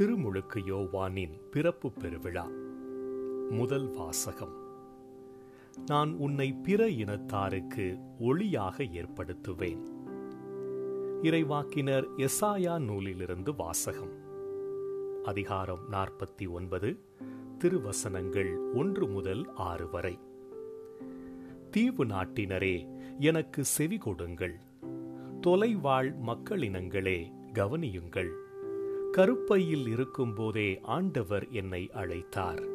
திருமுழுக்கு யோவானின் பிறப்பு பெருவிழா. முதல் வாசகம். நான் உன்னை பிற இனத்தாருக்கு ஒளியாக ஏற்படுத்துவேன். இறைவாக்கினர் எசாயா நூலிலிருந்து வாசகம். அதிகாரம் நாற்பத்தி ஒன்பது திருவசனங்கள் ஒன்று முதல் ஆறு வரை. தீவு நாட்டினரே எனக்கு செவி கொடுங்கள். தொலைவாழ் மக்களினங்களே கவனியுங்கள். கருப்பையில் இருக்கும்போதே ஆண்டவர் என்னை அழைத்தார்.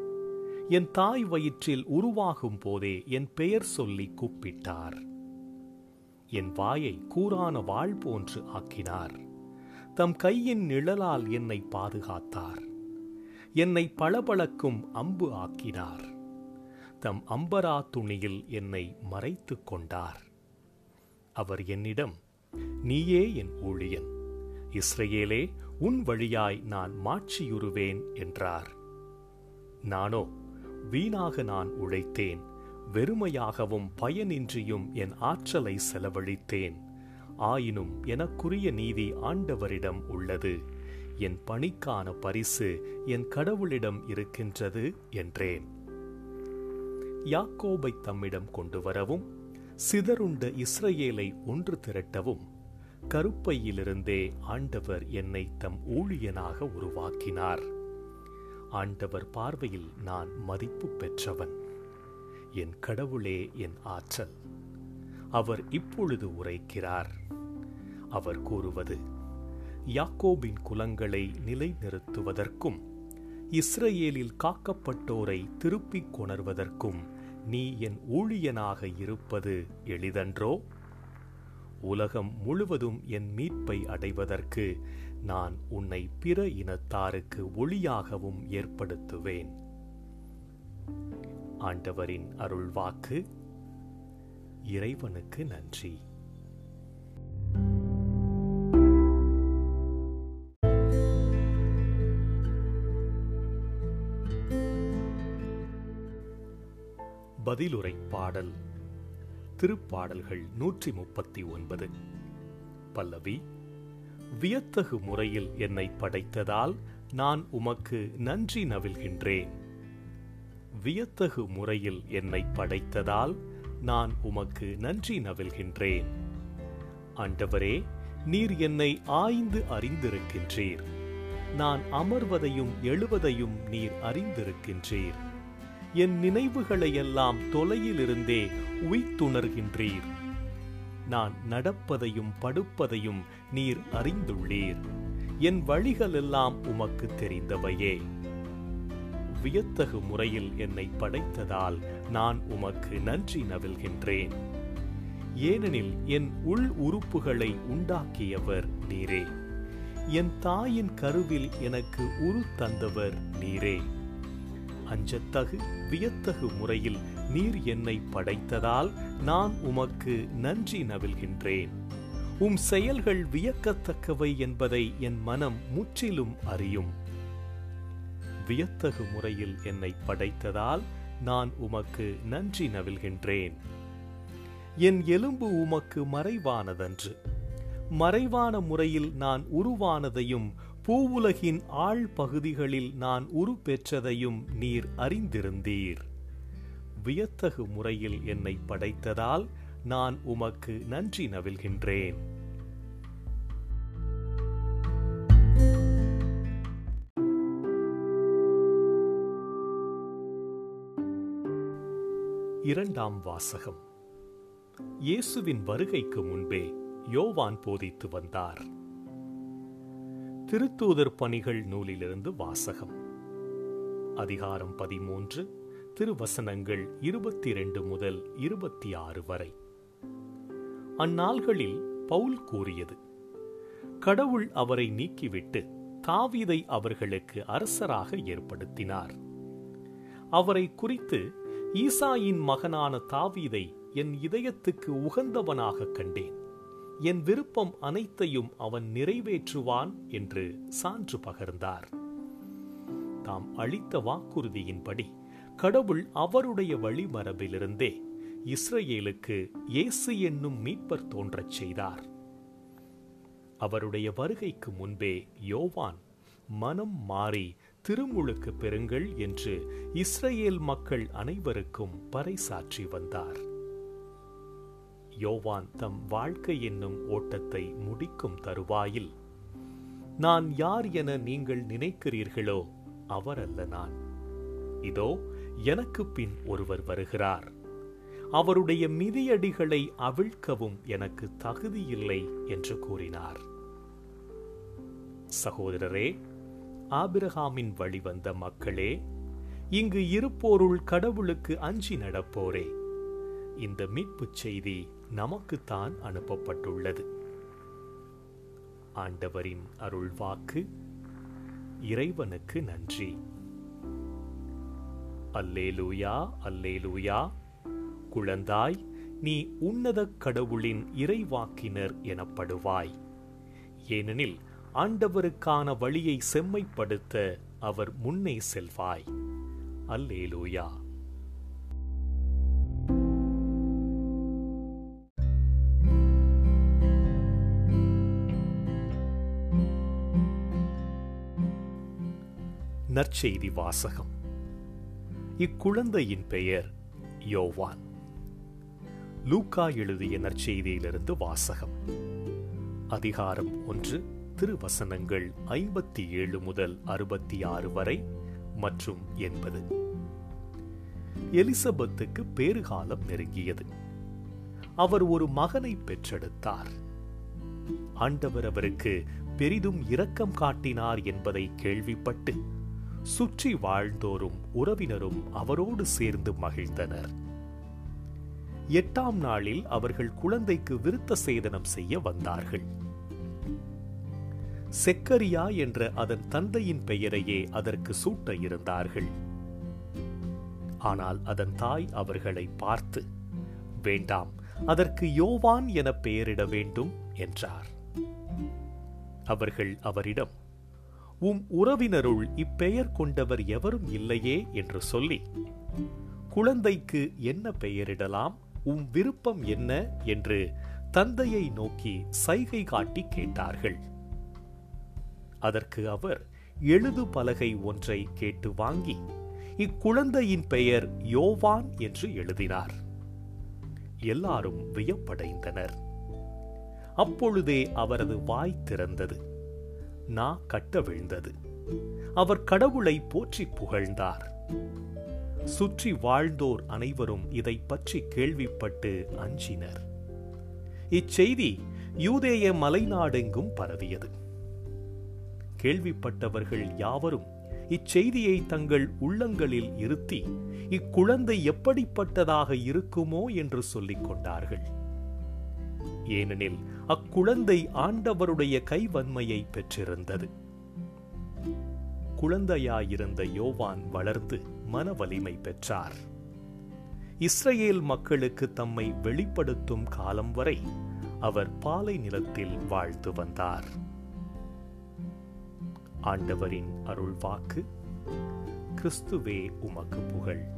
என் தாய் வயிற்றில் உருவாகும் போதே என் பெயர் சொல்லி கூப்பிட்டார். என் வாயை கூரான வாழ் போன்று ஆக்கினார். தம் கையின் நிழலால் என்னை பாதுகாத்தார். என்னை பளபளக்கும் அம்பு ஆக்கினார். தம் அம்பரா துணியில் என்னை மறைத்துக் கொண்டார். அவர் என்னிடம் நீயே என் ஊழியன். இஸ்ரேலே உன் வழியாய் நான் மாட்சியுறுவேன் என்றார். நானோ வீணாக நான் உழைத்தேன் வெறுமையாகவும் பயனின்றியும் என் ஆற்றலை செலவழித்தேன். ஆயினும் எனக்குரிய நீதி ஆண்டவரிடம் உள்ளது. என் பணிக்கான பரிசு என் கடவுளிடம் இருக்கின்றது என்றேன். யாக்கோபை தம்மிடம் கொண்டு வரவும் சிதறுண்ட இஸ்ரேலை ஒன்று திரட்டவும் கருப்பையிலிருந்தே ஆண்டவர் என்னை தம் ஊழியனாக உருவாக்கினார். ஆண்டவர் பார்வையில் நான் மதிப்பு பெற்றவன். என் கடவுளே என் ஆற்றல். அவர் இப்பொழுது உரைக்கிறார். அவர் கூறுவது யாக்கோபின் குலங்களை நிலைநிறுத்துவதற்கும் இஸ்ரேலில் காக்கப்பட்டோரை திருப்பிக் கொணர்வதற்கும் நீ என் ஊழியனாக இருப்பது எளிதன்றோ? உலகம் முழுவதும் என் மீட்பை அடைவதற்கு நான் உன்னை பிற இனத்தாருக்கு ஒளியாகவும் ஏற்படுத்துவேன். ஆண்டவரின் அருள்வாக்கு. இறைவனுக்கு நன்றி. பதிலுரை பாடல். திருப்பாடல்கள் நூற்றி முப்பத்தி ஒன்பது. பல்லவி வியத்தகு முறையில் என்னை படைத்ததால் நான் உமக்கு நன்றி நவில்கின்றேன் வியத்தகு முறையில் என்னை படைத்ததால் நான் உமக்கு நன்றி நவில்கின்றேன் ஆண்டவரே நீர் என்னை ஆய்ந்து அறிந்திருக்கின்றீர். நான் அமர்வதையும் எழுவதையும் நீர் அறிந்திருக்கின்றீர். என் நினைவுகளையெல்லாம் தொலையிலிருந்தே உய்த்துணர்கின்றீர். நான் நடப்பதையும் படுப்பதையும் நீர் அறிந்துள்ளீர். என் வழிகளெல்லாம் உமக்கு தெரிந்தவையே. வியத்தகு முறையில் என்னை படைத்ததால் நான் உமக்கு நன்றி நவில்கின்றேன் ஏனெனில் என் உள் உறுப்புகளை உண்டாக்கியவர் நீரே. என் தாயின் கருவில் எனக்கு உரு தந்தவர் நீரே. அஞ்சத்தகு வியத்தகு முறையில் நீர் என்னை படைத்ததால் நான் உமக்கு நன்றி நவில்கின்றேன். உம் செயல்கள் வியக்கத்தக்கவை என்பதை என் மனம் முற்றிலும் அறியும். வியத்தகு முறையில் என்னை படைத்ததால் நான் உமக்கு நன்றி நவில்கின்றேன். என் எலும்பு உமக்கு மறைவானதன்று. மறைவான முறையில் நான் உருவானதையும் பூவுலகின் ஆழ் பகுதிகளில் நான் உருப்பெற்றதையும் நீர் அறிந்திருந்தீர். வியத்தகு முறையில் என்னை படைத்ததால் நான் உமக்கு நன்றி நவில்கின்றேன். இரண்டாம் வாசகம். இயேசுவின் வருகைக்கு முன்பே யோவான் போதித்து வந்தார். திருத்தூதர் பணிகள் நூலிலிருந்து வாசகம். அதிகாரம் பதிமூன்று திருவசனங்கள் இருபத்தி இரண்டு முதல் இருபத்தி ஆறு வரை. அந்நாள்களில் பவுல் கூறியது கடவுள் அவரை நீக்கிவிட்டு தாவீதை அவர்களுக்கு அரசராக ஏற்படுத்தினார். அவரை குறித்து ஈசாயின் மகனான தாவீதை என் இதயத்துக்கு உகந்தவனாக கண்டேன். என் விருப்பம் அனைத்தையும் அவன் நிறைவேற்றுவான் என்று சான்று பகர்ந்தார். தாம் அளித்த வாக்குறுதியின்படி கடவுள் அவருடைய வழிமரபிலிருந்தே இஸ்ரேலுக்கு இயேசு என்னும் மீட்பர் தோன்றச் செய்தார். அவருடைய வருகைக்கு முன்பே யோவான் மனம் மாறி திருமுழுக்கு பெறுங்கள் என்று இஸ்ரேல் மக்கள் அனைவருக்கும் பறைசாற்றி வந்தார். யோவான் தம் வாழ்க்கை என்னும் ஓட்டத்தை முடிக்கும் தருவாயில். நான் யார் என நீங்கள் நினைக்கிறீர்களோ அவர் அல்ல நான். இதோ எனக்கு பின் ஒருவர் வருகிறார். அவருடைய மிதியடிகளை அவிழ்க்கவும் எனக்கு தகுதியில்லை என்று கூறினார். சகோதரரே ஆபிரகாமின் வழிவந்த மக்களே இங்கு இருப்போருள் கடவுளுக்கு அஞ்சி நடப்போரே. இந்த மீட்புச் செய்தி நமக்குத்தான் அனுப்பப்பட்டுள்ளது. ஆண்டவரின் அருள்வாக்கு இறைவனுக்கு நன்றி. அல்லேலூயா அல்லேலூயா. குழந்தாய் நீ உன்னத கடவுளின் இறைவாக்கினர் எனப்படுவாய். ஏனெனில் ஆண்டவருக்கான வழியை செம்மைப்படுத்த அவர் முன்னே செல்வாய். அல்லேலூயா. நற்செய்தி வாசகம். இக்குழந்தையின் பெயர் யோவான். லூக்கா எழுதிய நற்செய்தியிலிருந்து வாசகம். அதிகாரம் ஒன்று திருவசனங்கள் ஐம்பத்தி ஏழு முதல் அறுபத்தி ஆறு வரை மற்றும் என்பது எலிசபெத்துக்கு பேறுகாலம் நெருங்கியது. அவர் ஒரு மகனை பெற்றெடுத்தார். ஆண்டவர் அவருக்கு பெரிதும் இரக்கம் காட்டினார் என்பதை கேள்விப்பட்டு சுற்றி வாழ்ந்தோரும் உறவினரும் அவரோடு சேர்ந்து மகிழ்ந்தனர். எட்டாம் நாளில் அவர்கள் குழந்தைக்கு விருத்த சேதனம் செய்ய வந்தார்கள். செக்கரியா என்ற அதன் தந்தையின் பெயரையே அதற்கு சூட்ட இருந்தார்கள். ஆனால் அதன் தாய் அவர்களை பார்த்து வேண்டாம் அதற்கு யோவான் என பெயரிட வேண்டும் என்றார். அவர்கள் அவரிடம் உம் உறவினருள் இப்பெயர் கொண்டவர் எவரும் இல்லையே என்று சொல்லி குழந்தைக்கு என்ன பெயரிடலாம் உம் விருப்பம் என்ன என்று தந்தையை நோக்கி சைகை காட்டி கேட்டார்கள். அதற்கு அவர் எழுது பலகை ஒன்றை கேட்டு வாங்கி இக்குழந்தையின் பெயர் யோவான் என்று எழுதினார். எல்லாரும் வியப்படைந்தனர். அப்பொழுதே அவரது வாய் திறந்தது. நா கட்ட விழுந்தது. அவர் கடவுளை போற்றி புகழ்ந்தார். சுற்றி வாழ்ந்தோர் அனைவரும் இதை பற்றி கேள்விப்பட்டு அஞ்சினர். இச்செய்தி யூதேய மலைநாடெங்கும் பரவியது. கேள்விப்பட்டவர்கள் யாவரும் இச்செய்தியை தங்கள் உள்ளங்களில் இருத்தி இக்குழந்தை எப்படிப்பட்டதாக இருக்குமோ என்று சொல்லிக் கொண்டார்கள். ஏனெனில் அக்குழந்தை ஆண்டவருடைய கைவன்மையை பெற்றிருந்தது. குழந்தையாயிருந்த யோவான் வளர்ந்து மன வலிமை பெற்றார். இஸ்ரேல் மக்களுக்கு தம்மை வெளிப்படுத்தும் காலம் வரை அவர் பாலை நிலத்தில் வாழ்ந்து வந்தார். ஆண்டவரின் அருள்வாக்கு கிறிஸ்துவே உமக்கு புகழ்.